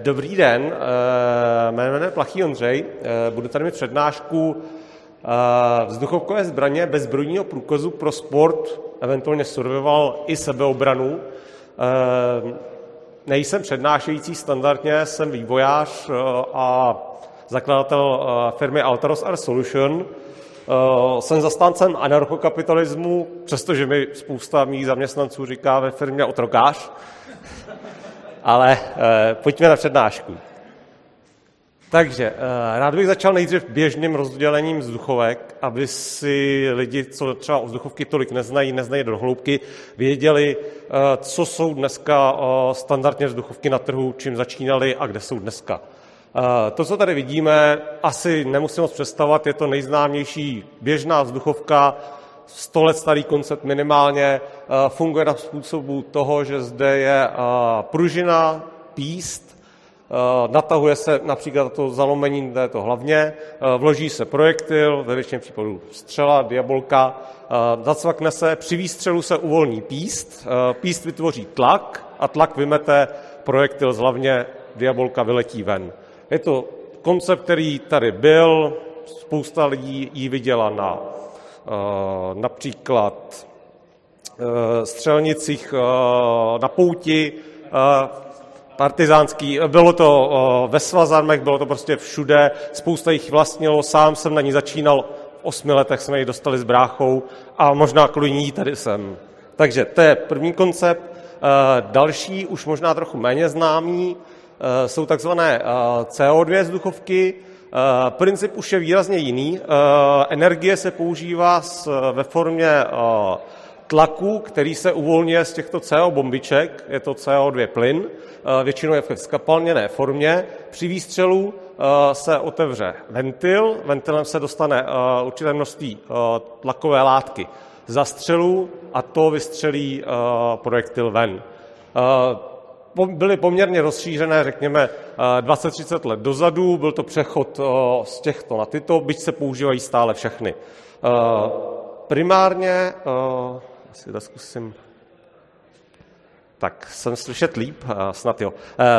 Dobrý den, eh, jmenuji Plachý Ondřej, eh, budu tady mít přednášku eh, vzduchovkové zbraně bez zbrojního průkazu pro sport, eventuálně survival i sebeobranu. Nejsem přednášející standardně, jsem vývojář a zakladatel firmy Altaros Air Solution. Jsem zastáncem anarchokapitalismu, přestože mi spousta mých zaměstnanců říká ve firmě otrokář ale uh, pojďme na přednášku. Takže uh, rád bych začal nejdřív běžným rozdělením vzduchovek, aby si lidi, co třeba o vzduchovky tolik neznají, neznají do hloubky, věděli, uh, co jsou dneska uh, standardně vzduchovky na trhu, čím začínaly a kde jsou dneska. To, co tady vidíme, asi nemusím moc představovat, je to nejznámější běžná vzduchovka, 100 let starý koncept minimálně, eh, funguje na způsobu toho, že zde je eh, pružina, píst, eh, natahuje se například to zalomení to hlavně, vloží se projektil, ve většině případů střela, diabolka, zacvakne se, při výstřelu se uvolní píst, píst vytvoří tlak a tlak vymete projektil z hlavně, diabolka vyletí ven. Je to koncept, který tady byl, spousta lidí ji viděla na například eh, střelnicích eh, na pouti, partizánský, bylo to ve svazarmech, bylo to prostě všude, spousta jich vlastnilo, sám jsem na ní začínal, v osmi letech jsme ji dostali s bráchou a možná kvůli ní tady jsem. Takže to je první koncept. Další, už možná trochu méně známý, jsou takzvané CO2 vzduchovky, Eh, princip už je výrazně jiný. Eh, energie se používá ve formě eh, tlaku, který se uvolňuje z těchto CO bombiček, je to CO2 plyn, většinou je v skapalněné formě. Při výstřelu se otevře ventil, ventilem se dostane určité množství tlakové látky za střelu a to vystřelí projektil ven byly poměrně rozšířené, řekněme, 20-30 eh, let dozadu. Byl to přechod eh, z těchto na tyto, byť se používají stále všechny. Eh, primárně, asi to zkusím, tak jsem slyšet líp, snad jo.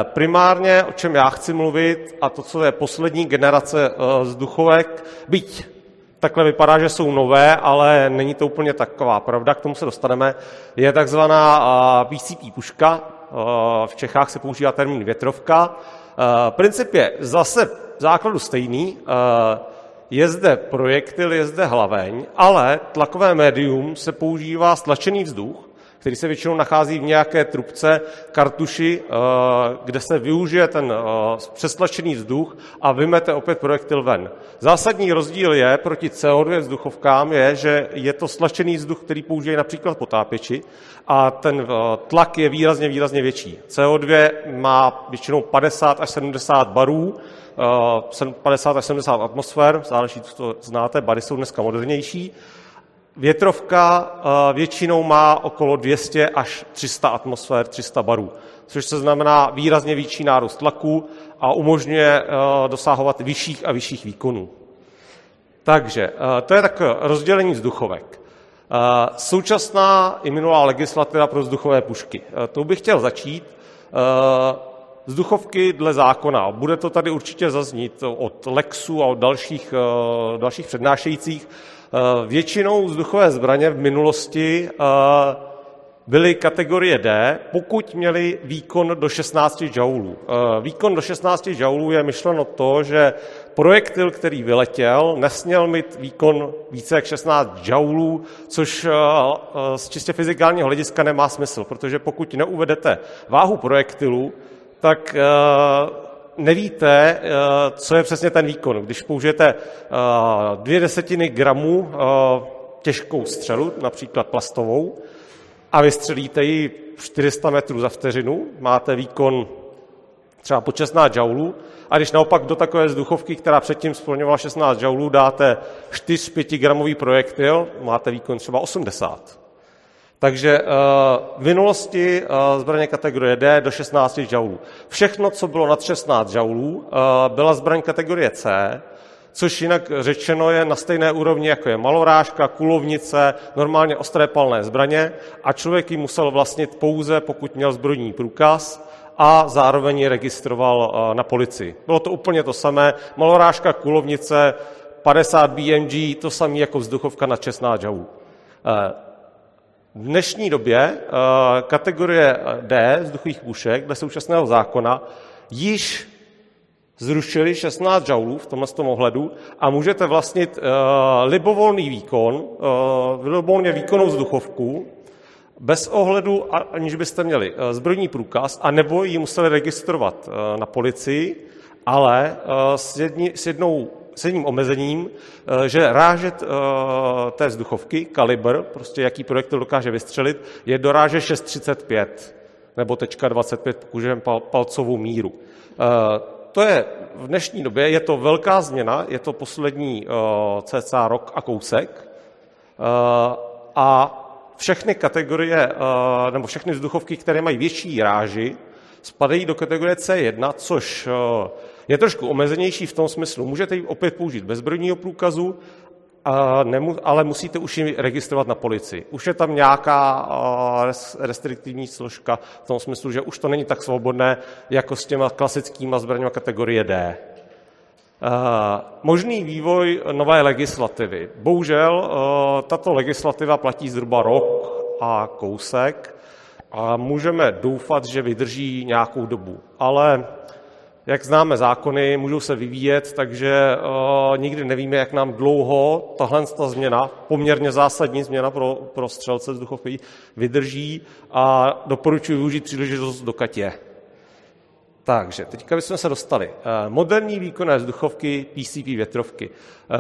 Primárně, o čem já chci mluvit, a to, co je poslední generace vzduchovek, byť takhle vypadá, že jsou nové, ale není to úplně taková pravda, k tomu se dostaneme, je takzvaná PCP puška, v Čechách se používá termín větrovka. Princip je zase v základu stejný. Je zde projektil, je zde hlaveň, ale tlakové médium se používá stlačený vzduch, který se většinou nachází v nějaké trubce, kartuši, kde se využije ten přestlačený vzduch a vymete opět projektil ven. Zásadní rozdíl je proti CO2 vzduchovkám je, že je to stlačený vzduch, který použijí například potápěči a ten eh, tlak je výrazně, výrazně větší. CO2 má většinou 50 až 70 barů, 50 eh, až 70 atmosfér, záleží, co to znáte, bary jsou dneska modernější. Větrovka eh, většinou má okolo 200 až 300 atmosfér, 300 barů, což se znamená výrazně větší nárůst tlaku a umožňuje dosahovat vyšších a vyšších výkonů. Takže to je tak rozdělení vzduchovek. Současná i minulá legislativa pro vzduchové pušky. To bych chtěl začít. Vzduchovky dle zákona. Bude to tady určitě zaznít od Lexu a od dalších, dalších přednášejících. Většinou vzduchové zbraně v minulosti byly kategorie D, pokud měli výkon do 16 joulů. Výkon do 16 joulů je myšleno to, že projektil, který vyletěl, nesměl mít výkon více jak 16 joulů, což eh, eh, z čistě fyzikálního hlediska nemá smysl, protože pokud neuvedete váhu projektilu, tak eh, nevíte, co je přesně ten výkon. Když použijete dvě desetiny gramů těžkou střelu, například plastovou, a vystřelíte ji 400 metrů za vteřinu, máte výkon třeba po 16 joulů, a když naopak do takové vzduchovky, která předtím splňovala 16 joulů, dáte 4-5 gramový projektil, máte výkon třeba 80. Takže uh, v minulosti uh, zbraně kategorie D do 16 joulů. Všechno, co bylo nad 16 joulů, uh, byla zbraň kategorie C, což jinak řečeno je na stejné úrovni, jako je malorážka, kulovnice, normálně ostré palné zbraně a člověk ji musel vlastnit pouze, pokud měl zbrojní průkaz a zároveň ji registroval na policii. Bylo to úplně to samé. Malorážka kulovnice, 50 BMG, to samé jako vzduchovka na 16 joulů. V dnešní době kategorie D vzduchových pušek dle současného zákona již zrušili 16 joulů v tomhle tom ohledu a můžete vlastnit uh, libovolný výkon, uh, libovolně výkonnou vzduchovku, bez ohledu, aniž byste měli uh, zbrojní průkaz, a nebo ji museli registrovat uh, na policii, ale uh, s, jedni, s, jednou, s jedním omezením, uh, že rážet uh, té vzduchovky, kalibr, prostě jaký projektil dokáže vystřelit, je do ráže 6,35 nebo tečka 25, pokud pal, palcovou míru. Uh, to je v dnešní době, je to velká změna, je to poslední cca rok a kousek. A všechny kategorie, nebo všechny vzduchovky, které mají větší ráži, spadají do kategorie C1, což je trošku omezenější v tom smyslu. Můžete ji opět použít bez zbrojního průkazu, ale musíte už ji registrovat na policii. Už je tam nějaká restriktivní složka v tom smyslu, že už to není tak svobodné jako s těma klasickými zbraněmi kategorie D. Možný vývoj nové legislativy. Bohužel tato legislativa platí zhruba rok a kousek a můžeme doufat, že vydrží nějakou dobu. Ale jak známe zákony, můžou se vyvíjet, takže uh, nikdy nevíme, jak nám dlouho tahle ta změna, poměrně zásadní změna pro, pro střelce vzduchový, vydrží a doporučuji využít příležitost do Katě. Takže teďka bychom se dostali. Eh, moderní výkonné vzduchovky, PCP větrovky. Eh,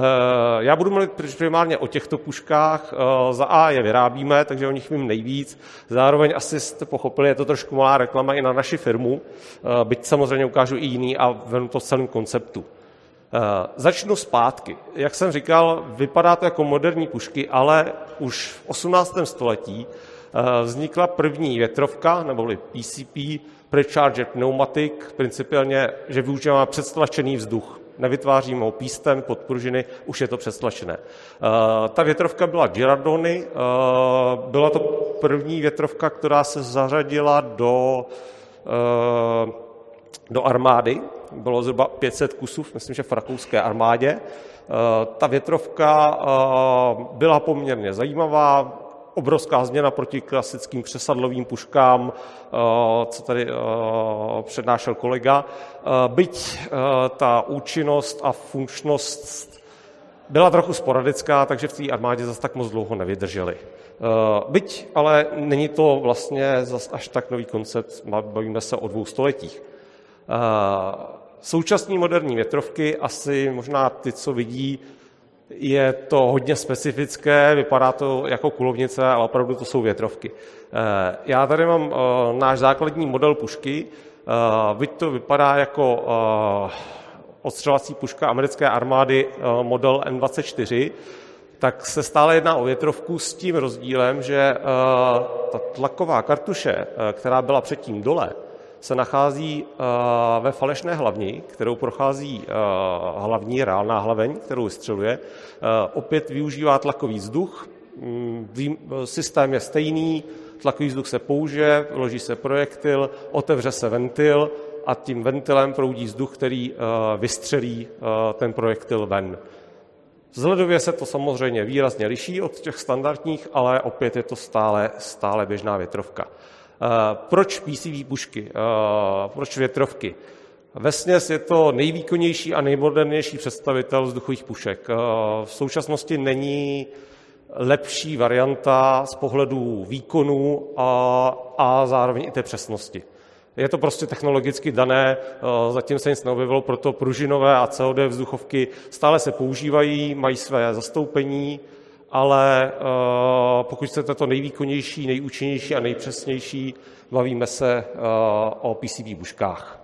já budu mluvit primárně o těchto puškách. Eh, za A je vyrábíme, takže o nich vím nejvíc. Zároveň asi jste pochopili, je to trošku malá reklama i na naši firmu, byť samozřejmě ukážu i jiný a venu to v celém konceptu. Začnu zpátky. Jak jsem říkal, vypadá to jako moderní pušky, ale už v 18. století vznikla první větrovka, neboli PCP, Precharger pneumatic, principiálně, že využíváme předstlačený vzduch. Nevytváříme ho pístem pod pružiny, už je to předstlačené. Uh, ta větrovka byla Girardoni, uh, byla to první větrovka, která se zařadila do, uh, do armády. Bylo zhruba 500 kusů, myslím, že v rakouské armádě. Ta větrovka byla poměrně zajímavá, obrovská změna proti klasickým přesadlovým puškám, eh, co tady eh, přednášel kolega. Eh, byť ta účinnost a funkčnost byla trochu sporadická, takže v té armádě zase tak moc dlouho nevydrželi. Byť, ale není to vlastně zase až tak nový koncept, bavíme se o dvou stoletích. Současní moderní větrovky, asi možná ty, co vidí, je to hodně specifické, vypadá to jako kulovnice, ale opravdu to jsou větrovky. Eh, já tady mám eh, náš základní model pušky, eh, byť to vypadá jako odstřelací puška americké armády model M24, tak se stále jedná o větrovku s tím rozdílem, že ta tlaková kartuše, která byla předtím dole, se nachází eh, ve falešné hlavni, kterou prochází eh, hlavní reálná hlaveň, kterou vystřeluje. Eh, opět využívá tlakový vzduch, mm, systém je stejný, tlakový vzduch se použije, vloží se projektil, otevře se ventil a tím ventilem proudí vzduch, který vystřelí ten projektil ven. Vzhledově se to samozřejmě výrazně liší od těch standardních, ale opět je to stále, stále běžná větrovka. Eh, proč PCV pušky? Eh, proč větrovky? Vesměs je to nejvýkonnější a nejmodernější představitel vzduchových pušek. Eh, v současnosti není lepší varianta z pohledu výkonu a, a zároveň i té přesnosti. Je to prostě technologicky dané, zatím se nic neobjevilo, proto pružinové a COD vzduchovky stále se používají, mají své zastoupení, ale eh, pokud chcete to nejvýkonnější, nejúčinnější a nejpřesnější, bavíme se eh, o PCB buškách.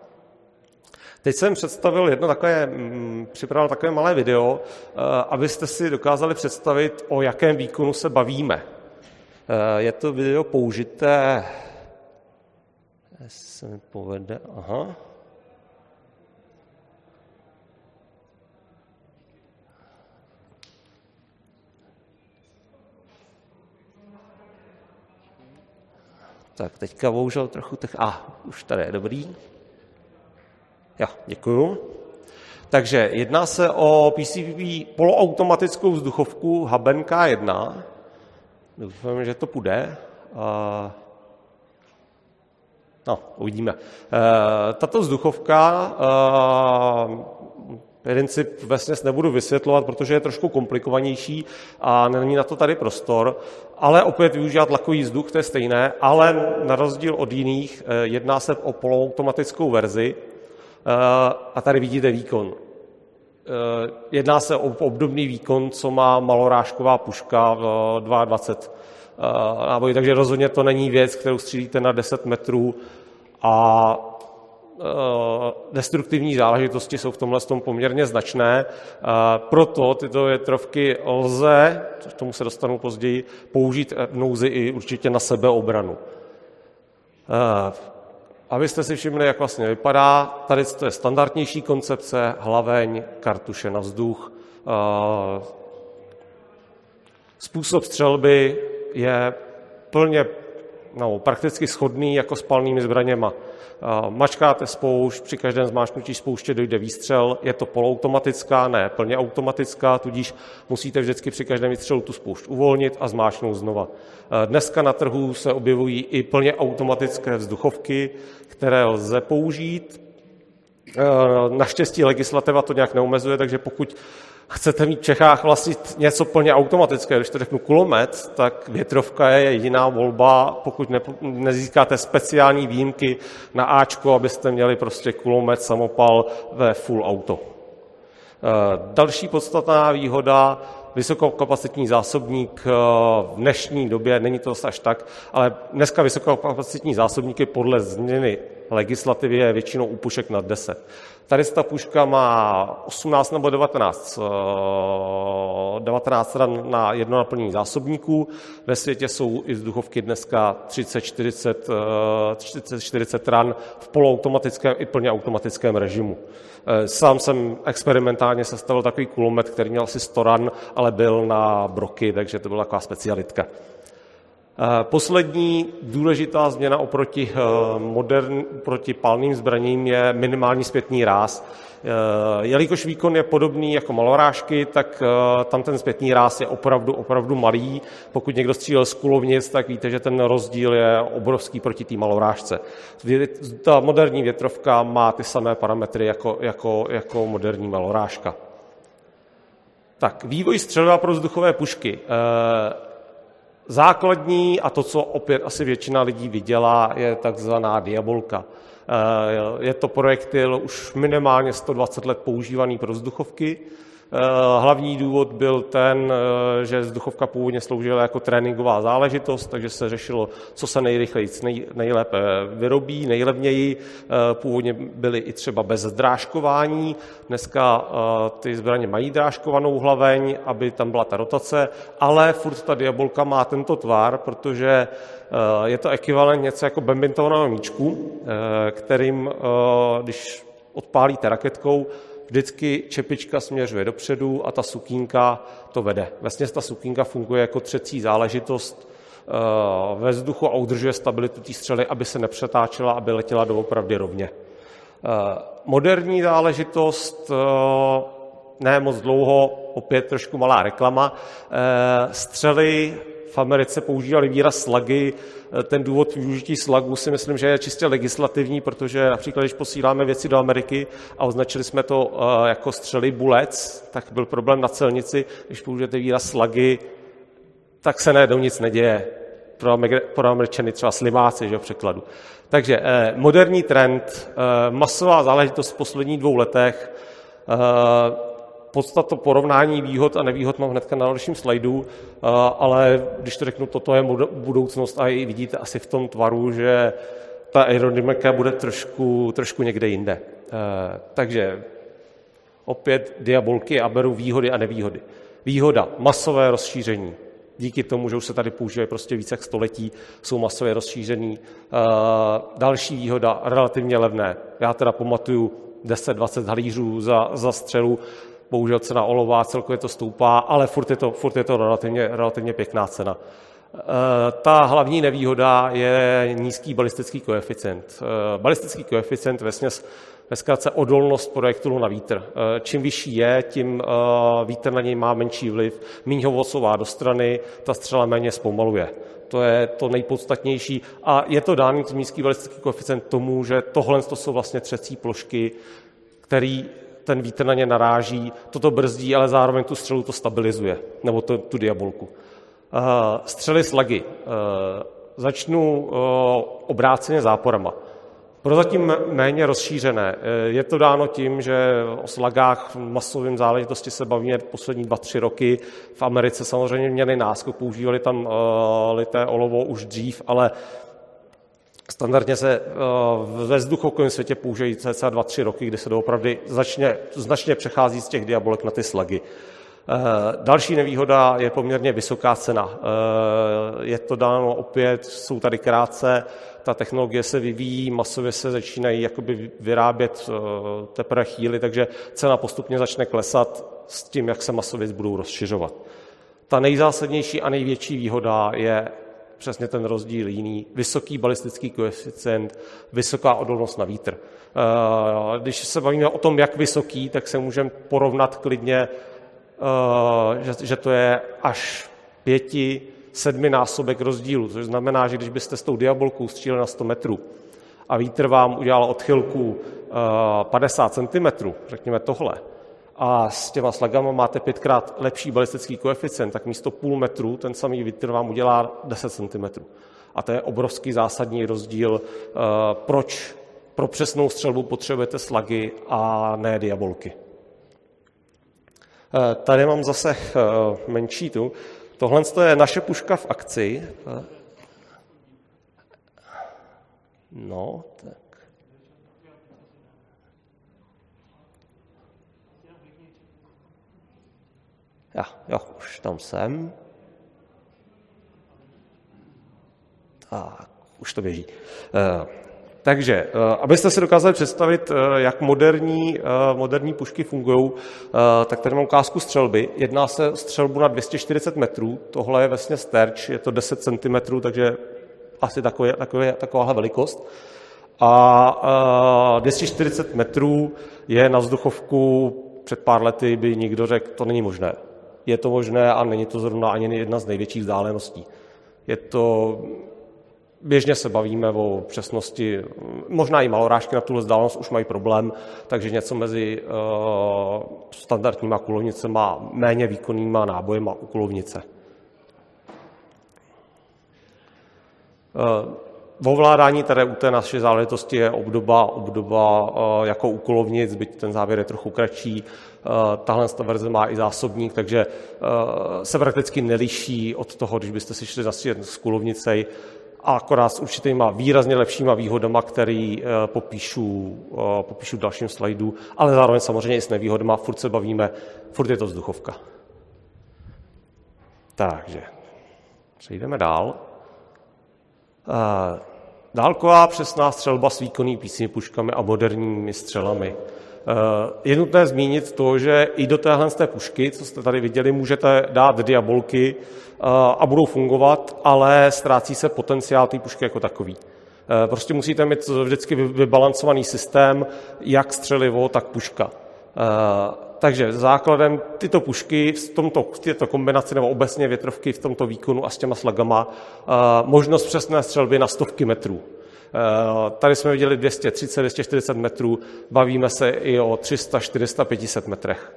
Teď jsem představil jedno takové, mm, připravil takové malé video, eh, abyste si dokázali představit, o jakém výkonu se bavíme. Je to video použité, se mi povede, aha, Tak teďka bohužel trochu těch... A, ah, už tady je dobrý. Jo, děkuju. Takže jedná se o PCB poloautomatickou vzduchovku Haben K1. Doufám, že to půjde. No, uvidíme. Eh, tato vzduchovka, eh, princip vesměs nebudu vysvětlovat, protože je trošku komplikovanější a není na to tady prostor, ale opět využívá tlakový vzduch, to je stejné, ale na rozdíl od jiných eh, jedná se o poloautomatickou verzi a tady vidíte výkon. Jedná se o obdobný výkon, co má malorážková puška v 22 nábojů, takže rozhodně to není věc, kterou střílíte na 10 metrů a destruktivní záležitosti jsou v tomhle tom poměrně značné. Proto tyto větrovky lze, k tomu se dostanu později, použít v nouzi i určitě na sebeobranu. Abyste si všimli, jak vlastně vypadá, tady to je standardnější koncepce, hlaveň, kartuše na vzduch. Způsob střelby je plně no, prakticky shodný jako s palnými zbraněma. Mačkáte spoušť, při každém zmáčknutí spouště dojde výstřel, je to poloautomatická, ne plně automatická, tudíž musíte vždycky při každém výstřelu tu spoušť uvolnit a zmáčknout znova. Dneska na trhu se objevují i plně automatické vzduchovky, které lze použít. Naštěstí legislativa to nějak neomezuje, takže pokud chcete mít v Čechách vlastnit něco plně automatické, když to řeknu kulomet, tak větrovka je jediná volba, pokud ne, nezískáte speciální výjimky na Ačko, abyste měli prostě kulomet, samopal ve full auto. Eh, další podstatná výhoda, vysokokapacitní zásobník eh, v dnešní době, není to až tak, ale dneska vysokokapacitní zásobníky podle změny legislativy je většinou u pušek nad 10. Tady ta puška má 18 nebo 19, 19 ran na jedno naplnění zásobníků. Ve světě jsou i vzduchovky dneska 30, 40, 30, 40 ran v poloautomatickém i plně automatickém režimu. Eh, sám jsem experimentálně sestavil takový kulomet, který měl asi 100 ran, ale byl na broky, takže to byla taková specialitka. Eh, poslední důležitá změna oproti, eh, modern, proti palným zbraním je minimální zpětný ráz. Eh, jelikož výkon je podobný jako malorážky, tak tam ten zpětný ráz je opravdu, opravdu malý. Pokud někdo střílel z kulovnic, tak víte, že ten rozdíl je obrovský proti té malorážce. Ta moderní větrovka má ty samé parametry jako, jako, jako moderní malorážka. Tak, vývoj střeliva pro vzduchové pušky. Základní a to, co opět asi většina lidí viděla, je takzvaná diabolka. Eh, je to projektil už minimálně 120 let používaný pro vzduchovky. Eh, hlavní důvod byl ten, eh, že vzduchovka původně sloužila jako tréninková záležitost, takže se řešilo, co se nejrychleji, nejlépe vyrobí, nejlevněji. Eh, původně byly i třeba bez drážkování. Dneska ty zbraně mají drážkovanou hlaveň, aby tam byla ta rotace, ale furt ta diabolka má tento tvar, protože je to ekvivalent něco jako badmintonového míčku, kterým, když odpálíte raketkou, vždycky čepička směřuje dopředu a ta sukínka to vede. Vlastně ta sukínka funguje jako třecí záležitost eh, ve vzduchu a udržuje stabilitu té střely, aby se nepřetáčela, aby letěla doopravdy rovně. Eh, moderní záležitost, eh, ne moc dlouho, opět trošku malá reklama, střely v Americe používali výraz slagy. Ten důvod využití slagu si myslím, že je čistě legislativní, protože například, když posíláme věci do Ameriky a označili jsme to eh, jako střely bulec, tak byl problém na celnici. Když použijete výraz slagy, tak se najednou nic neděje. Pro, pro Američany třeba slimáci, že v překladu. Takže eh, moderní trend, eh, masová záležitost v posledních dvou letech, podstatu porovnání výhod a nevýhod mám hnedka na dalším slajdu, eh, ale když to řeknu, toto je budoucnost a i vidíte asi v tom tvaru, že ta aerodynamika bude trošku, trošku někde jinde. Eh, takže opět diabolky a beru výhody a nevýhody. Výhoda, masové rozšíření. Díky tomu, že už se tady používají prostě více jak století, jsou masově rozšíření. Eh, další výhoda, relativně levné. Já teda pamatuju 10-20 halířů za, za střelu, bohužel cena olova celkově to stoupá, ale furt je to, furt je to relativně, relativně pěkná cena. Ta hlavní nevýhoda je nízký balistický koeficient. Balistický koeficient ve směs ve zkratce odolnost projektilu na vítr. Čím vyšší je, tím vítr na něj má menší vliv, méně ho odsouvá do strany, ta střela méně zpomaluje. To je to nejpodstatnější a je to dáný nízký balistický koeficient tomu, že tohle to jsou vlastně třecí plošky, který ten vítr na ně naráží, toto brzdí, ale zároveň tu střelu to stabilizuje, nebo to, tu diabolku. Uh, střely slagy. Uh, začnu uh, obráceně záporama. Prozatím méně rozšířené. Je to dáno tím, že o slagách v masovém záležitosti se bavíme poslední dva, tři roky. V Americe samozřejmě měli náskok, používali tam lité olovo už dřív, ale Standardně se ve vzduchovém světě použijí cca 2-3 roky, kdy se doopravdy začne, značně přechází z těch diabolek na ty slagy. Další nevýhoda je poměrně vysoká cena. Je to dáno opět, jsou tady krátce, ta technologie se vyvíjí, masově se začínají jakoby vyrábět teprve chvíli, takže cena postupně začne klesat s tím, jak se masově budou rozšiřovat. Ta nejzásadnější a největší výhoda je přesně ten rozdíl jiný. Vysoký balistický koeficient, vysoká odolnost na vítr. Eh, když se bavíme o tom, jak vysoký, tak se můžeme porovnat klidně, eh, že, to je až pěti, sedmi násobek rozdílu, což znamená, že když byste s tou diabolkou stříleli na 100 metrů a vítr vám udělal odchylku 50 eh, cm, řekněme tohle, a s těma slagama máte pětkrát lepší balistický koeficient, tak místo půl metru ten samý vítr vám udělá 10 cm. A to je obrovský zásadní rozdíl, eh, proč pro přesnou střelbu potřebujete slagy a ne diabolky. Eh, tady mám zase eh, menší tu. Tohle je naše puška v akci. No, tak. Já, jo, už tam jsem. Tak, už to běží. Eh, takže, eh, abyste si dokázali představit, eh, jak moderní, moderní pušky fungují, tak tady mám ukázku střelby. Jedná se o střelbu na 240 metrů, tohle je vlastně sterč, je to 10 cm, takže asi takové, takové, takováhle velikost. A 240 metrů je na vzduchovku před pár lety by nikdo řekl, to není možné je to možné a není to zrovna ani jedna z největších vzdáleností. Je to, běžně se bavíme o přesnosti, možná i malorážky na tuhle vzdálenost už mají problém, takže něco mezi uh, standardníma kulovnicemi a méně výkonnýma nábojema u kulovnice. Uh, ovládání tady u té naší záležitosti je obdoba, obdoba uh, jako u kulovnic, byť ten závěr je trochu kratší. Eh, tahle verze má i zásobník, takže eh, se prakticky neliší od toho, když byste si šli zase z kulovnicej, a akorát s určitýma výrazně lepšíma výhodama, který eh, popíšu, popíšu v dalším slajdu, ale zároveň samozřejmě i s nevýhodama, furt se bavíme, furt je to vzduchovka. Takže přejdeme dál. Dálková přesná střelba s výkonnými písmi puškami a moderními střelami. Eh, je nutné zmínit to, že i do téhle té pušky, co jste tady viděli, můžete dát diabolky eh, a budou fungovat, ale ztrácí se potenciál té pušky jako takový. Eh, prostě musíte mít vždycky vybalancovaný systém, jak střelivo, tak puška. Takže základem tyto pušky v tomto, v této kombinaci nebo obecně větrovky v tomto výkonu a s těma slagama možnost přesné střelby na stovky metrů. Eh, tady jsme viděli 230, 240 metrů, bavíme se i o 300, 400, 500 metrech.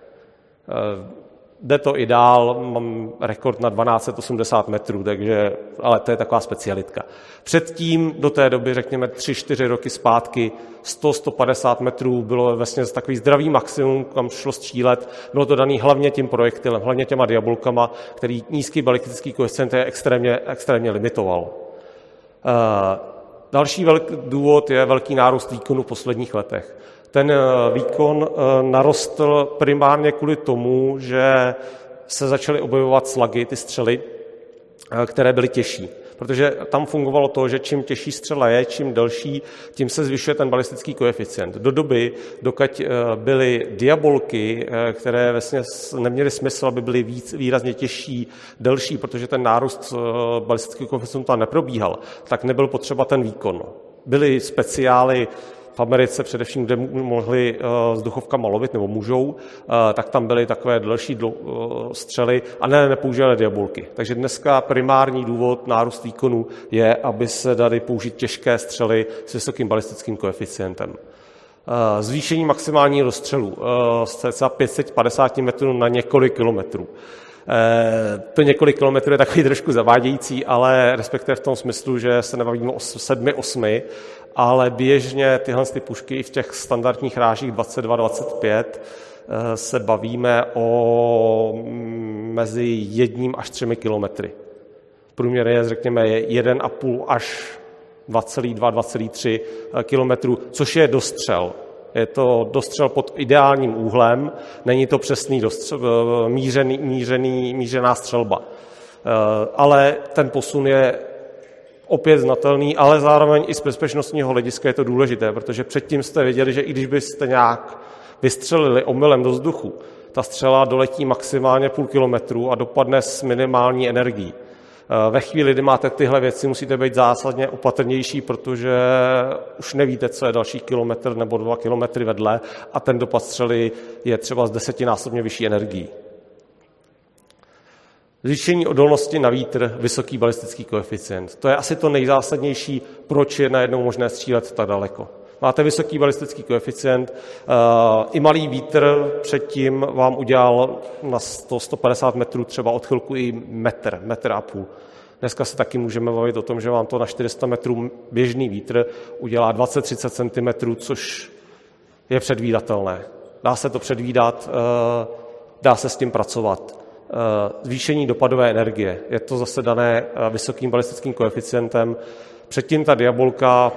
Eh, jde to i dál, mám rekord na 1280 metrů, takže, ale to je taková specialitka. Předtím, do té doby, řekněme 3-4 roky zpátky, 100-150 metrů bylo vlastně takový zdravý maximum, kam šlo střílet. Bylo to daný hlavně tím projektilem, hlavně těma diabolkama, který nízký balistický koeficient je extrémně, extrémně limitoval. Uh, Další velký důvod je velký nárůst výkonu v posledních letech. Ten eh, výkon eh, narostl primárně kvůli tomu, že se začaly objevovat slagy, ty střely, eh, které byly těžší. protože tam fungovalo to, že čím těžší střela je, čím delší, tím se zvyšuje ten balistický koeficient. Do doby, dokud byly diabolky, které vlastně neměly smysl, aby byly víc, výrazně těžší, delší, protože ten nárůst balistického koeficientu tam neprobíhal, tak nebyl potřeba ten výkon. Byly speciály v Americe především, kde mohli s duchovkama lovit, nebo můžou, tak tam byly takové další střely a ne, nepoužívali diabolky. Takže dneska primární důvod nárůst výkonu je, aby se dali použít těžké střely s vysokým balistickým koeficientem. Zvýšení maximální rozstřelu z cca 550 metrů na několik kilometrů. To několik kilometrů je takový trošku zavádějící, ale respektive v tom smyslu, že se nebavíme o sedmi, osmi, ale běžně tyhle ty pušky i v těch standardních rážích 22-25 eh, se bavíme o mm, mezi jedním až třemi kilometry. Průměr je, řekněme, 1,5 až 2,2, 2,3 eh, kilometru, což je dostřel. Je to dostřel pod ideálním úhlem, není to přesný dostřel, eh, mířený, mířený, mířená střelba. Ale ten posun je opět znatelný, ale zároveň i z bezpečnostního hlediska je to důležité, protože předtím jste věděli, že i když byste nějak vystřelili omylem do vzduchu, ta střela doletí maximálně půl kilometru a dopadne s minimální energií. Ve chvíli, kdy máte tyhle věci, musíte být zásadně opatrnější, protože už nevíte, co je další kilometr nebo dva kilometry vedle a ten dopad střely je třeba z desetinásobně vyšší energií. Zvýšení odolnosti na vítr, vysoký balistický koeficient. To je asi to nejzásadnější, proč je najednou možné střílet tak daleko. Máte vysoký balistický koeficient, eh, i malý vítr předtím vám udělal na 100, 150 metrů třeba odchylku i metr, metr a půl. Dneska se taky můžeme bavit o tom, že vám to na 400 metrů běžný vítr udělá 20-30 cm, což je předvídatelné. Dá se to předvídat, eh, dá se s tím pracovat. Eh, zvýšení dopadové energie. Je to zase dané eh, vysokým balistickým koeficientem. Předtím ta diabolka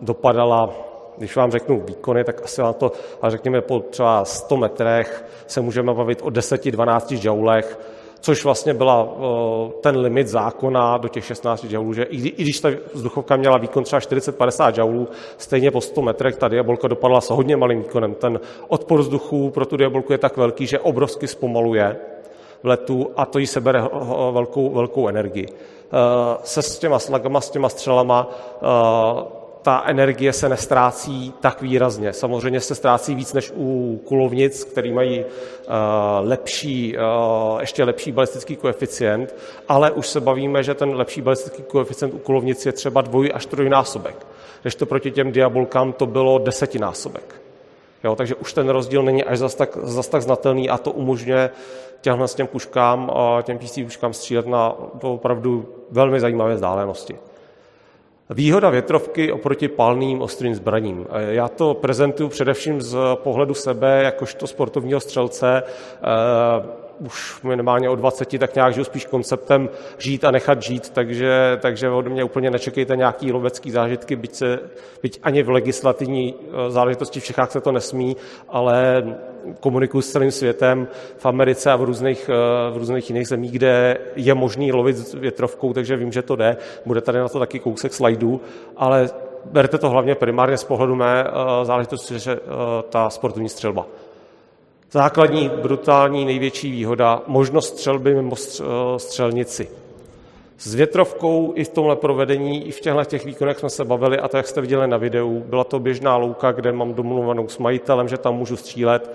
dopadala, když vám řeknu výkony, tak asi vám to, ale řekněme po třeba 100 metrech se můžeme bavit o 10-12 joulech, což vlastně byla eh, ten limit zákona do těch 16 joulů, že i když ta vzduchovka měla výkon třeba 40-50 joulů, stejně po 100 metrech ta diabolka dopadla s hodně malým výkonem. Ten odpor vzduchu pro tu diabolku je tak velký, že obrovsky zpomaluje v letu a to jí sebere velkou, velkou energii. Eh, se s těma slagama, s těma střelama eh, ta energie se nestrácí tak výrazně. Samozřejmě se ztrácí víc než u kulovnic, který mají eh, lepší, ještě lepší balistický koeficient, ale už se bavíme, že ten lepší balistický koeficient u kulovnic je třeba dvoj až trojnásobek. Když to proti těm diabolkám to bylo desetinásobek. Jo, takže už ten rozdíl není až zas tak, zas tak znatelný a to umožňuje těmhle s těm puškám, těm PC puškám střílet na opravdu velmi zajímavé vzdálenosti. Výhoda větrovky oproti palným ostrým zbraním. Já to prezentuju především z pohledu sebe, jakožto sportovního střelce už minimálně o 20, tak nějak žiju spíš konceptem žít a nechat žít, takže, takže od mě úplně nečekejte nějaký lovecký zážitky, byť, se, byť ani v legislativní eh, záležitosti v Čechách se to nesmí, ale komunikuju s celým světem v Americe a v různých, eh, v různých jiných zemích, kde je možný lovit větrovkou, takže vím, že to jde. Bude tady na to taky kousek slajdů, ale berte to hlavně primárně z pohledu mé eh, záležitosti, že ta sportovní střelba. Základní, brutální, největší výhoda, možnost střelby mimo střelnici. S větrovkou i v tomhle provedení, i v těchto těch výkonech jsme se bavili a to, jak jste viděli na videu, byla to běžná louka, kde mám domluvenou s majitelem, že tam můžu střílet.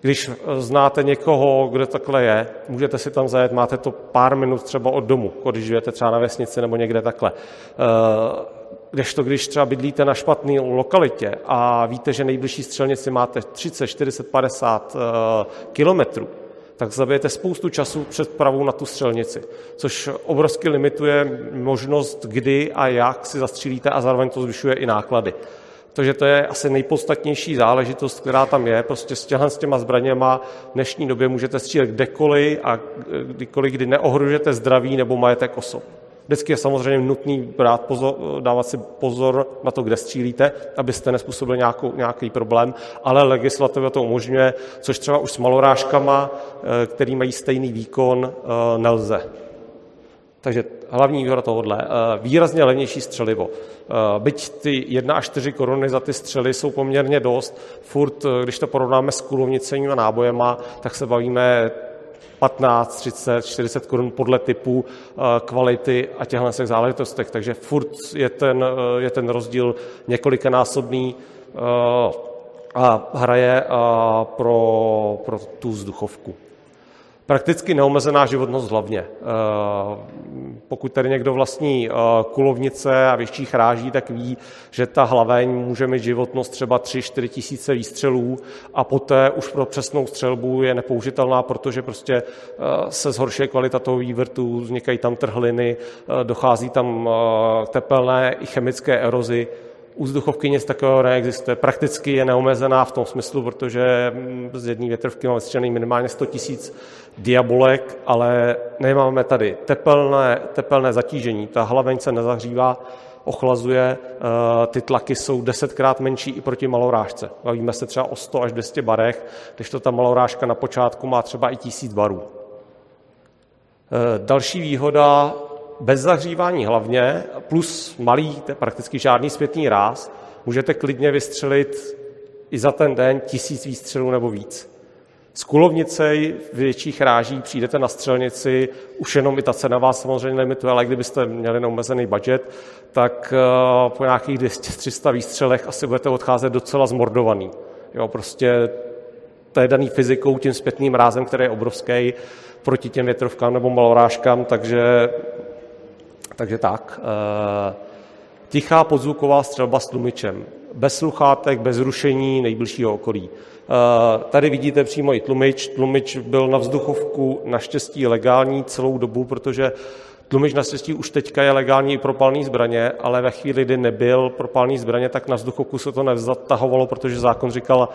Když znáte někoho, kde takhle je, můžete si tam zajet, máte to pár minut třeba od domu, když žijete třeba na vesnici nebo někde takhle eh, Kdežto když třeba bydlíte na špatné lokalitě a víte, že nejbližší střelnici máte 30, 40, 50 kilometrů, tak zabijete spoustu času před pravou na tu střelnici, což obrovsky limituje možnost, kdy a jak si zastřílíte a zároveň to zvyšuje i náklady. Takže to je asi nejpodstatnější záležitost, která tam je. Prostě s těma, s těma zbraněma v dnešní době můžete střílet kdekoliv a kdykoliv, kdy neohrožujete zdraví nebo majetek osob. Vždycky je samozřejmě nutný brát pozor, dávat si pozor na to, kde střílíte, abyste nespůsobili nějakou, nějaký problém, ale legislativa to umožňuje, což třeba už s malorážkama, eh, který mají stejný výkon, eh, nelze. Takže hlavní výhoda tohohle. Výrazně levnější střelivo. Byť ty 1 až 4 koruny za ty střely jsou poměrně dost, furt, když to porovnáme s kulovnicemi a nábojema, tak se bavíme 15, 30, 40 korun podle typu, kvality a těchto záležitostech. Takže furt je ten, je ten rozdíl několikanásobný a hraje pro, pro tu vzduchovku. Prakticky neomezená životnost hlavně. Eh, pokud tady někdo vlastní eh, kulovnice a větší chráží, tak ví, že ta hlaveň může mít životnost třeba 3-4 tisíce výstřelů a poté už pro přesnou střelbu je nepoužitelná, protože prostě eh, se zhoršuje kvalita toho vývrtu, vznikají tam trhliny, dochází tam tepelné i chemické erozi, u vzduchovky nic takového neexistuje. Prakticky je neomezená v tom smyslu, protože mm, z jedné větrovky máme vystřelený minimálně 100 tisíc diabolek, ale nemáme tady tepelné, tepelné zatížení. Ta hlaveň se nezahřívá, ochlazuje, eh, ty tlaky jsou desetkrát menší i proti malorážce. Bavíme se třeba o 100 až 200 barech, když to ta malorážka na počátku má třeba i 1000 barů. Eh, další výhoda bez zahřívání hlavně, plus malý, prakticky žádný světný ráz, můžete klidně vystřelit i za ten den tisíc výstřelů nebo víc. Z kulovnice větších ráží přijdete na střelnici, už jenom i ta cena vás samozřejmě limituje, ale kdybyste měli neomezený budget, tak eh, po nějakých 200-300 výstřelech asi budete odcházet docela zmordovaný. Jo, prostě to je daný fyzikou, tím zpětným rázem, který je obrovský proti těm větrovkám nebo malorážkám, takže takže tak. Eh, tichá podzvuková střelba s tlumičem. Bez sluchátek, bez rušení nejbližšího okolí. Eh, tady vidíte přímo i tlumič. Tlumič byl na vzduchovku naštěstí legální celou dobu, protože Tlumič naštěstí už teďka je legální i pro palné zbraně, ale ve chvíli, kdy nebyl pro palné zbraně, tak na vzduchovku se to nezatahovalo, protože zákon říkal,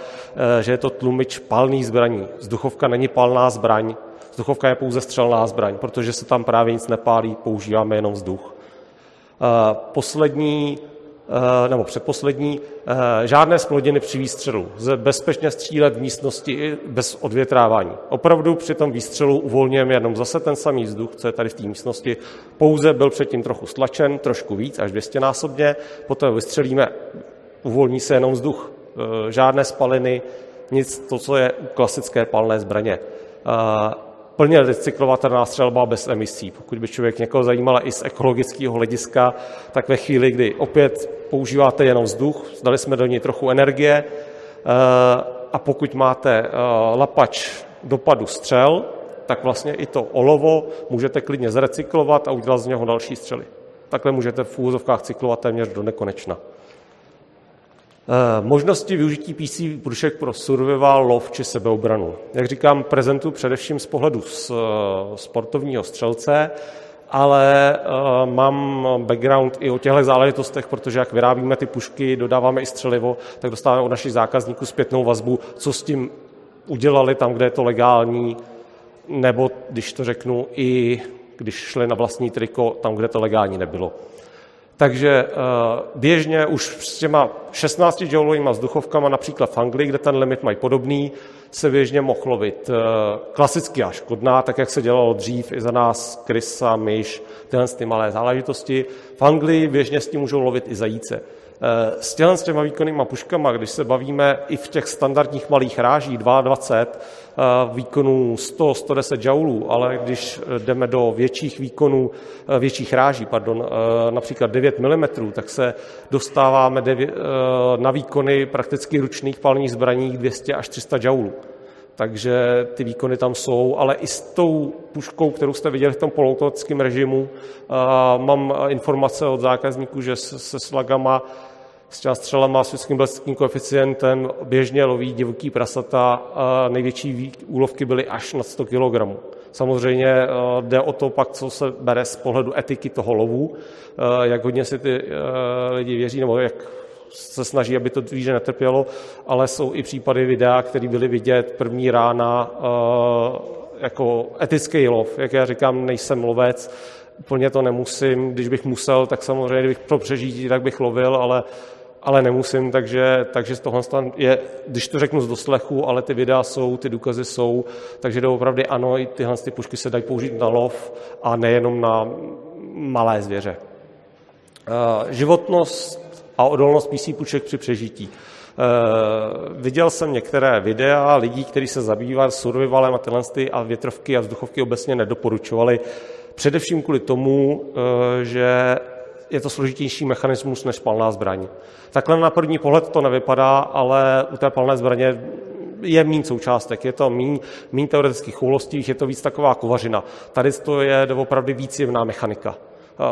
eh, že je to tlumič palný zbraní. Vzduchovka není palná zbraň, Vzduchovka je pouze střelná zbraň, protože se tam právě nic nepálí, používáme jenom vzduch. Eh, poslední eh, nebo předposlední, eh, žádné splodiny při výstřelu. Bezpečně střílet v místnosti bez odvětrávání. Opravdu při tom výstřelu uvolňujeme jenom zase ten samý vzduch, co je tady v té místnosti. Pouze byl předtím trochu stlačen, trošku víc, až 200 násobně, poté vystřelíme, uvolní se jenom vzduch. Žádné spaliny, nic, to, co je klasické palné zbraně plně recyklovatelná střelba bez emisí. Pokud by člověk někoho zajímala i z ekologického hlediska, tak ve chvíli, kdy opět používáte jenom vzduch, dali jsme do něj trochu energie eh, a pokud máte eh, lapač dopadu střel, tak vlastně i to olovo můžete klidně zrecyklovat a udělat z něho další střely. Takhle můžete v úvozovkách cyklovat téměř do nekonečna. Eh, možnosti využití PC prušek pro survival, lov či sebeobranu. Jak říkám, prezentuji především z pohledu eh, sportovního střelce, ale eh, mám background i o těchto záležitostech, protože jak vyrábíme ty pušky, dodáváme i střelivo, tak dostáváme od našich zákazníků zpětnou vazbu, co s tím udělali tam, kde je to legální, nebo když to řeknu, i když šli na vlastní triko tam, kde to legální nebylo. Takže eh, běžně už s těma 16 joulovými vzduchovkama, například v Anglii, kde ten limit mají podobný, se běžně mohl lovit eh, klasicky a škodná, tak jak se dělalo dřív i za nás krysa, myš, tyhle ty malé záležitosti. V Anglii běžně s tím můžou lovit i zajíce. Eh, s těmi s těma výkonnýma puškama, když se bavíme i v těch standardních malých ráží 22 eh, výkonů 100-110 joulů, ale když jdeme do větších výkonů, eh, větších ráží, pardon, například 9 mm, tak se dostáváme na výkony prakticky ručných palných zbraní 200 až 300 joulů. Takže ty výkony tam jsou, ale i s tou puškou, kterou jste viděli v tom poloautomatickém režimu, mám informace od zákazníků, že se slagama s těma střelama s vysokým balestickým koeficientem běžně loví divoký prasata největší úlovky byly až na 100 kg. Samozřejmě eh, jde o to pak, co se bere z pohledu etiky toho lovu, eh, jak hodně si ty eh, lidi věří, nebo jak se snaží, aby to zvíře netrpělo, ale jsou i případy videa, které byly vidět první rána jako etický lov. Jak já říkám, nejsem lovec, úplně to nemusím. Když bych musel, tak samozřejmě, kdybych pro přežití, tak bych lovil, ale ale nemusím, takže, takže z tohle je, když to řeknu z doslechu, ale ty videa jsou, ty důkazy jsou, takže doopravdy ano, i tyhle ty pušky se dají použít na lov a nejenom na malé zvěře. Eh, životnost a odolnost PC pušek při přežití. Uh, viděl jsem některé videa lidí, kteří se zabývali survivalem a tyhle a větrovky a vzduchovky obecně nedoporučovali. Především kvůli tomu, uh, že je to složitější mechanismus než palná zbraň. Takhle na první pohled to nevypadá, ale u té palné zbraně je méně součástek, je to méně, méně teoretických choulostí, je to víc taková kovařina. Tady to je opravdu víc jemná mechanika.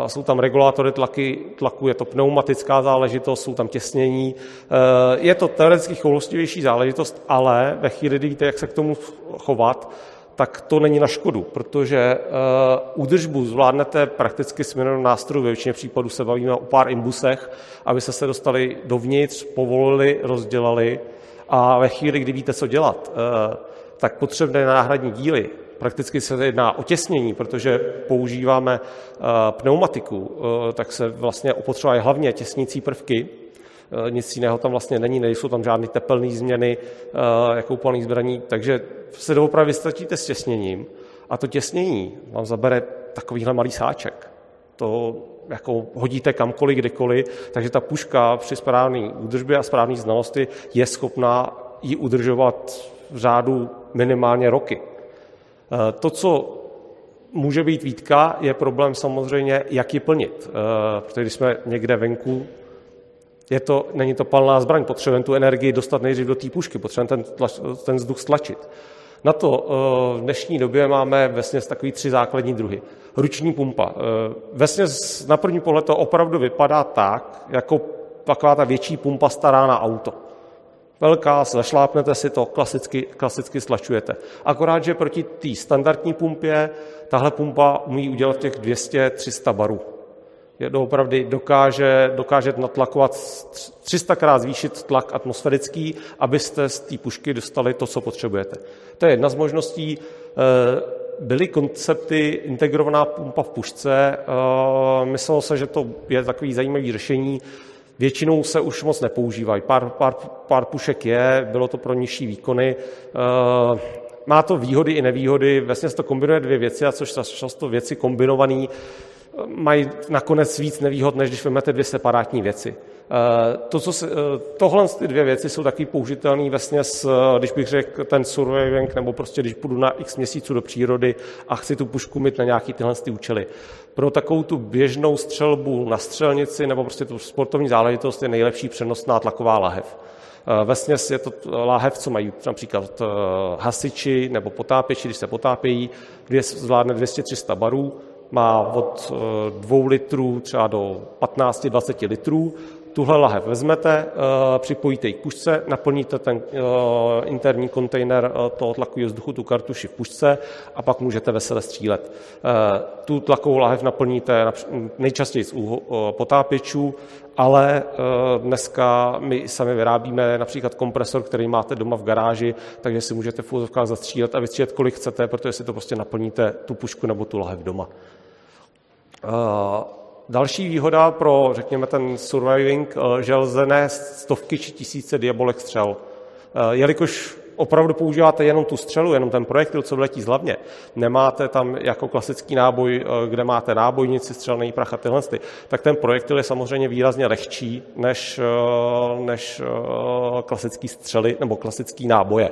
Jsou tam regulátory tlaky, tlaku, je to pneumatická záležitost, jsou tam těsnění. Je to teoreticky choulostivější záležitost, ale ve chvíli, kdy víte, jak se k tomu chovat, tak to není na škodu, protože uh, údržbu zvládnete prakticky s minulým nástrojů. Ve většině případů se bavíme o pár imbusech, aby se se dostali dovnitř, povolili, rozdělali a ve chvíli, kdy víte, co dělat, uh, tak potřebné náhradní díly, prakticky se jedná o těsnění, protože používáme uh, pneumatiku, uh, tak se vlastně opotřebovají hlavně těsnící prvky, nic jiného tam vlastně není, nejsou tam žádné tepelné změny jako úplných zbraní, takže se doopravdy vystačíte s těsněním a to těsnění vám zabere takovýhle malý sáček. To jako hodíte kamkoliv, kdykoliv, takže ta puška při správné údržbě a správné znalosti je schopná ji udržovat v řádu minimálně roky. E, to, co může být výtka, je problém samozřejmě, jak ji plnit. E, protože když jsme někde venku, je to, není to palná zbraň, potřebujeme tu energii dostat nejdřív do té pušky, potřebujeme ten, ten vzduch stlačit. Na to eh, v dnešní době máme vlastně takový tři základní druhy. Ruční pumpa. Vlastně na první pohled to opravdu vypadá tak, jako taková ta větší pumpa stará na auto. Velká, zašlápnete si to, klasicky, klasicky slačujete. Akorát, že proti té standardní pumpě tahle pumpa umí udělat těch 200-300 barů je doopravdy dokáže, dokáže natlakovat 300krát zvýšit tlak atmosférický, abyste z té pušky dostali to, co potřebujete. To je jedna z možností. Eh, byly koncepty integrovaná pumpa v pušce. Eh, myslelo se, že to je takový zajímavý řešení. Většinou se už moc nepoužívají. Pár, pár, pár pušek je, bylo to pro nižší výkony. Eh, má to výhody i nevýhody. Vlastně se to kombinuje dvě věci, a což často věci kombinované mají nakonec víc nevýhod, než když vezmete dvě separátní věci. Eh, to, co se, eh, tohle ty dvě věci jsou taky použitelné vlastně, s, eh, když bych řekl ten surviving, nebo prostě když půjdu na x měsíců do přírody a chci tu pušku mít na nějaký tyhle ty účely. Pro takovou tu běžnou střelbu na střelnici nebo prostě tu sportovní záležitost je nejlepší přenosná tlaková lahev. Vesměs je to láhev, co mají například hasiči nebo potápěči, když se potápějí, kde zvládne 200-300 barů, má od 2 eh, litrů třeba do 15-20 litrů. Tuhle lahev vezmete, eh, připojíte ji k pušce, naplníte ten eh, interní kontejner toho tlakového vzduchu, tu kartuši v pušce a pak můžete vesele střílet. Tu tlakovou lahev naplníte nejčastěji z potápěčů, ale dneska my sami vyrábíme například kompresor, který máte doma v garáži, takže si můžete v úzovkách zastřílet a vystřílet, kolik chcete, protože si to prostě naplníte tu pušku nebo tu lahev doma. Eh, další výhoda pro, řekněme, ten surviving, eh, že lze nést stovky či tisíce diabolek střel. Eh, jelikož opravdu používáte jenom tu střelu, jenom ten projektil, co vletí z hlavně, nemáte tam jako klasický náboj, kde máte nábojnici, střelný prach a tyhle, tak ten projektil je samozřejmě výrazně lehčí než, než klasický střely nebo klasický náboje.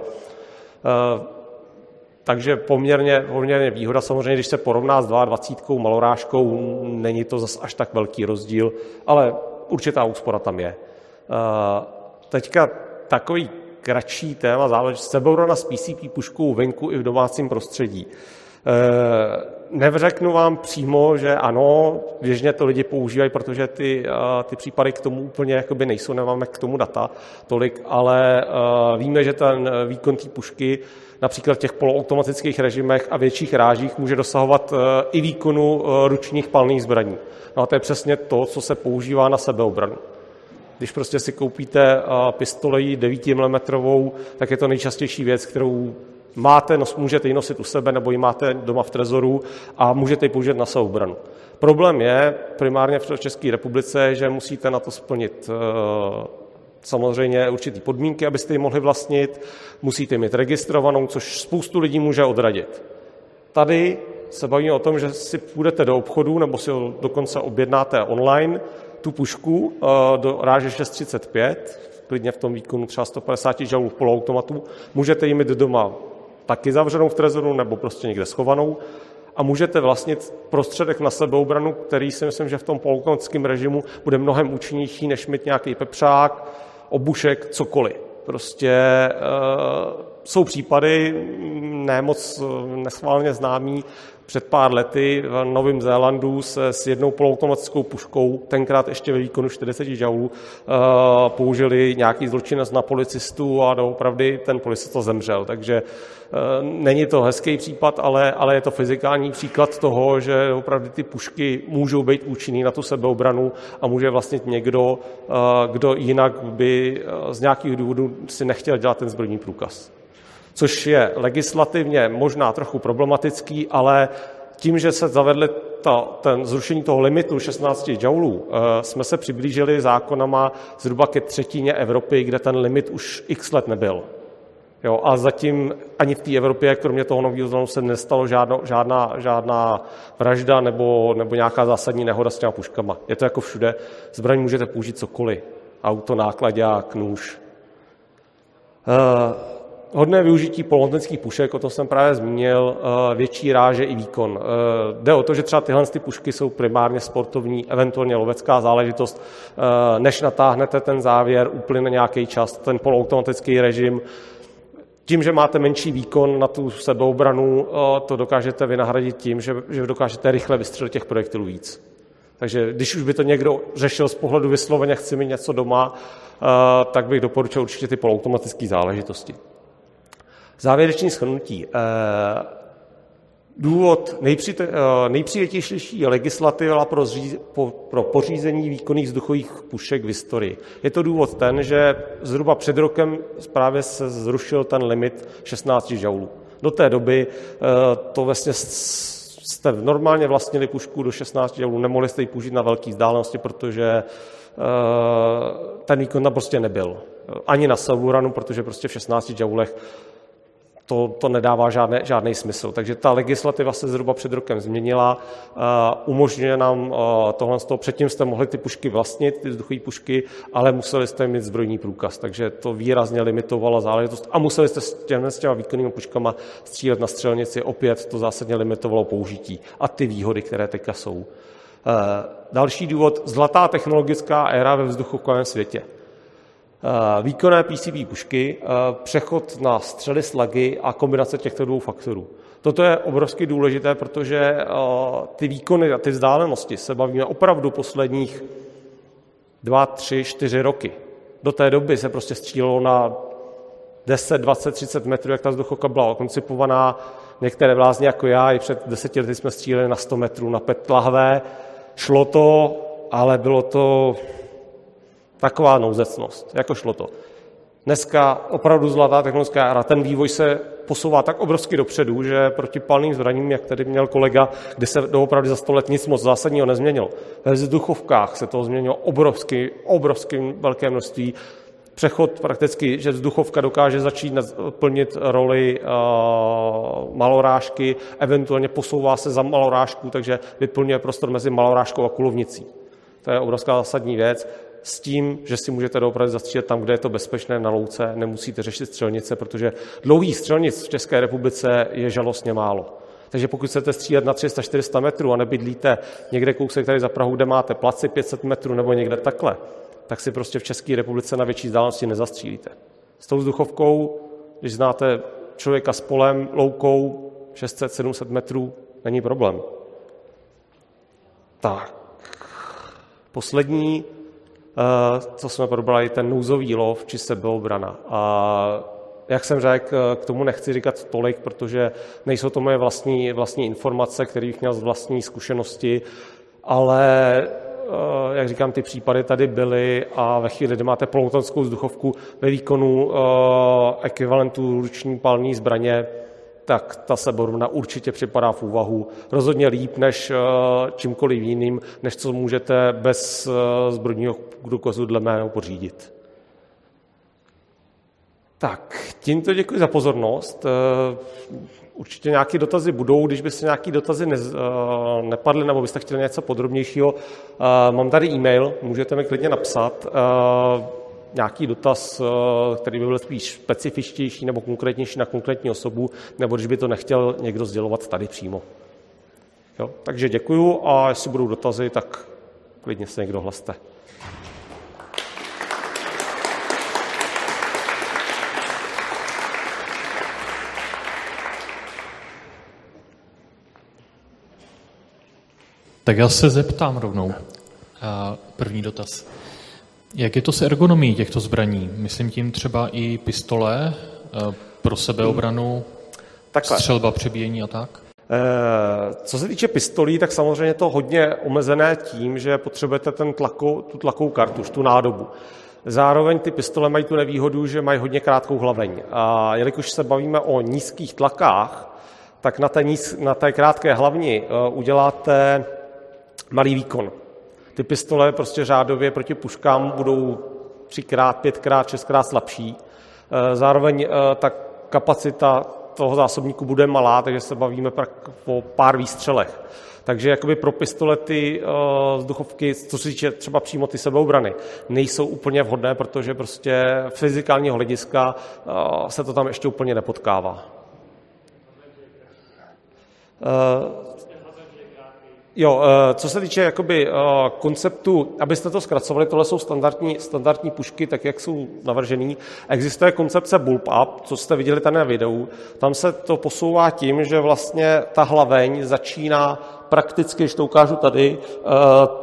Takže poměrně, poměrně výhoda. Samozřejmě, když se porovná s 22 malorážkou, není to zas až tak velký rozdíl, ale určitá úspora tam je. Eh, teďka takový kratší téma záleží sebeobrana s PCP puškou venku i v domácím prostředí. Eh, neřeknu vám přímo, že ano, běžně to lidi používají, protože ty, eh, ty případy k tomu úplně jakoby nejsou, nemáme k tomu data tolik, ale víme, že ten výkon té pušky například v těch poloautomatických režimech a větších rážích může dosahovat eh, i výkonu eh, ručních palných zbraní. No a to je přesně to, co se používá na sebeobranu. Když prostě si koupíte eh, pistoli 9 mm, tak je to nejčastější věc, kterou máte, můžete ji nosit u sebe nebo ji máte doma v trezoru a můžete ji použít na sebeobranu. Problém je primárně v České republice, že musíte na to splnit samozřejmě určitý podmínky, abyste ji mohli vlastnit, musíte mít registrovanou, což spoustu lidí může odradit. Tady se bavíme o tom, že si půjdete do obchodu nebo si ho dokonce objednáte online, tu pušku do ráže 635, klidně v tom výkonu třeba 150 žalů v poloautomatu, můžete ji mít doma taky zavřenou v trezoru nebo prostě někde schovanou. A můžete vlastnit prostředek na sebeobranu, který si myslím, že v tom poloautomatickém režimu bude mnohem účinnější, než mít nějaký pepřák, obušek, cokoliv. Prostě uh, jsou případy, ne moc neschválně známý, před pár lety v Novém Zélandu se s jednou poloautomatickou puškou, tenkrát ještě ve výkonu 40 žaulů, eh, použili nějaký zločinec na policistu a doopravdy ten policista zemřel. Takže eh, není to hezký případ, ale, ale je to fyzikální příklad toho, že opravdu ty pušky můžou být účinný na tu sebeobranu a může vlastně někdo, eh, kdo jinak by z nějakých důvodů si nechtěl dělat ten zbrojní průkaz což je legislativně možná trochu problematický, ale tím, že se zavedly ta, ten zrušení toho limitu 16 joulů, eh, jsme se přiblížili zákonama zhruba ke třetině Evropy, kde ten limit už x let nebyl. Jo, a zatím ani v té Evropě, kromě toho Nového Zélandu, se nestalo žádno, žádná, žádná vražda nebo, nebo nějaká zásadní nehoda s těma puškama. Je to jako všude. Zbraň můžete použít cokoliv. Auto, nákladák, nůž. Uh, hodné využití polotenských pušek, o tom jsem právě zmínil, eh, větší ráže i výkon. Eh, jde o to, že třeba tyhle ty pušky jsou primárně sportovní, eventuálně lovecká záležitost. Eh, než natáhnete ten závěr, uplyne nějaký čas, ten poloautomatický režim, tím, že máte menší výkon na tu sebeobranu, to dokážete vynahradit tím, že, že dokážete rychle vystřelit těch projektilů víc. Takže když už by to někdo řešil z pohledu vysloveně, chci mít něco doma, tak bych doporučil určitě ty poloautomatické záležitosti. Závěrečný shrnutí. Eh, důvod nejpři, eh, nejpřijetější legislativa pro, zří, pro pořízení výkonných vzduchových pušek v historii. Je to důvod ten, že zhruba před rokem právě se zrušil ten limit 16 žaulů. Do té doby eh, to vlastně jste normálně vlastnili pušku do 16 žaulů, nemohli jste ji použít na velké vzdálenosti, protože ten výkon tam prostě nebyl. Ani na Sauranu, protože prostě v 16 žaulech to, to nedává žádné, žádný smysl. Takže ta legislativa se zhruba před rokem změnila, uh, umožňuje nám uh, tohle z toho. Předtím jste mohli ty pušky vlastnit, ty vzduchové pušky, ale museli jste mít zbrojní průkaz, takže to výrazně limitovalo záležitost a museli jste s těmi, s těma výkonnými puškama střílet na střelnici, opět to zásadně limitovalo použití a ty výhody, které teďka jsou. Uh, další důvod, zlatá technologická éra ve vzduchoplavném světě. Eh, výkonné PCB pušky, eh, přechod na střely slagy a kombinace těchto dvou faktorů. Toto je obrovsky důležité, protože eh, ty výkony a ty vzdálenosti se bavíme opravdu posledních dva, tři, čtyři roky. Do té doby se prostě střílelo na 10, 20, 30 metrů, jak ta vzduchovka byla koncipovaná. Některé vlázně jako já, i před deseti lety jsme stříleli na 100 metrů na pet lahve. Šlo to, ale bylo to Taková nouzecnost, jako šlo to. Dneska opravdu zlatá technologická éra, ten vývoj se posouvá tak obrovsky dopředu, že proti palným zbraním, jak tady měl kolega, kde se doopravdy za sto let nic moc zásadního nezměnilo. Ve vzduchovkách se toho změnilo obrovsky, obrovsky velké množství. Přechod prakticky, že vzduchovka dokáže začít plnit roli uh, malorážky, eventuálně posouvá se za malorážku, takže vyplňuje prostor mezi malorážkou a kulovnicí. To je obrovská zásadní věc s tím, že si můžete doopravdy zastřílet tam, kde je to bezpečné na louce, nemusíte řešit střelnice, protože dlouhých střelnic v České republice je žalostně málo. Takže pokud chcete střílet na 300-400 metrů a nebydlíte někde kousek tady za Prahu, kde máte placi 500 metrů nebo někde takhle, tak si prostě v České republice na větší vzdálenosti nezastřílíte. S tou vzduchovkou, když znáte člověka s polem, loukou 600-700 metrů, není problém. Tak. Poslední co jsme probrali, ten nouzový lov či sebeobrana. A jak jsem řekl, eh, k tomu nechci říkat tolik, protože nejsou to moje vlastní, vlastní informace, které bych měl z vlastní zkušenosti, ale eh, jak říkám, ty případy tady byly a ve chvíli, kdy máte polotonskou vzduchovku ve výkonu ekvivalentu ruční palní zbraně, tak ta seborovna určitě připadá v úvahu rozhodně líp než čímkoliv jiným, než co můžete bez zbrojního důkazu dle mého pořídit. Tak, tímto děkuji za pozornost. Určitě nějaké dotazy budou, když byste nějaké dotazy ne, uh, nepadly nebo byste chtěli něco podrobnějšího. Uh, mám tady e-mail, můžete mi klidně napsat. Nějaký dotaz, který by byl spíš specifičtější nebo konkrétnější na konkrétní osobu, nebo když by to nechtěl někdo sdělovat tady přímo. Jo? Takže děkuju a jestli budou dotazy, tak klidně se někdo hlaste. Tak já se zeptám rovnou. První dotaz. Jak je to s ergonomií těchto zbraní? Myslím tím třeba i pistole pro sebeobranu, Takhle. střelba, přebíjení a tak? Eh, co se týče pistolí, tak samozřejmě to hodně omezené tím, že potřebujete ten tlaku, tu tlakovou kartu, tu nádobu. Zároveň ty pistole mají tu nevýhodu, že mají hodně krátkou hlaveň. A jelikož se bavíme o nízkých tlakách, tak na té, níz, na té krátké hlavni eh, uděláte malý výkon. Ty pistole prostě řádově proti puškám budou třikrát, pětkrát, šestkrát slabší. Eh, zároveň eh, ta kapacita toho zásobníku bude malá, takže se bavíme o pár výstřelech. Takže jakoby pro pistolety uh, vzduchovky, co se týče třeba přímo ty sebeobrany, nejsou úplně vhodné, protože prostě fyzikálního hlediska se to tam ještě úplně nepotkává. Jo, eh, co se týče jakoby eh, konceptu, abyste to zkracovali, tohle jsou standardní, standardní pušky, tak jak jsou navržený. Existuje koncepce bulb up, co jste viděli tady na videu. Tam se to posouvá tím, že vlastně ta hlaveň začíná prakticky, když to ukážu tady, eh,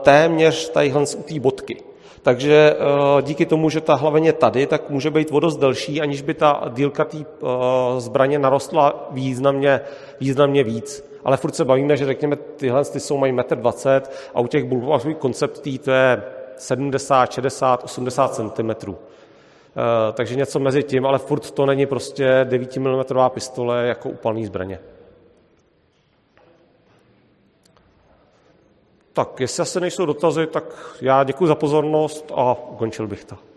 téměř tadyhle u té bodky. Takže díky tomu, že ta hlaveň je tady, tak může být vodost delší, aniž by ta dílka té zbraně narostla významně, významně víc ale furt se bavíme, že řekněme, tyhle ty jsou mají 1,20 m a u těch bulvových konceptů to je 70, 60, 80 cm. Takže něco mezi tím, ale furt to není prostě 9 mm pistole jako upalný zbraně. Tak, jestli asi nejsou dotazy, tak já děkuji za pozornost a ukončil bych to.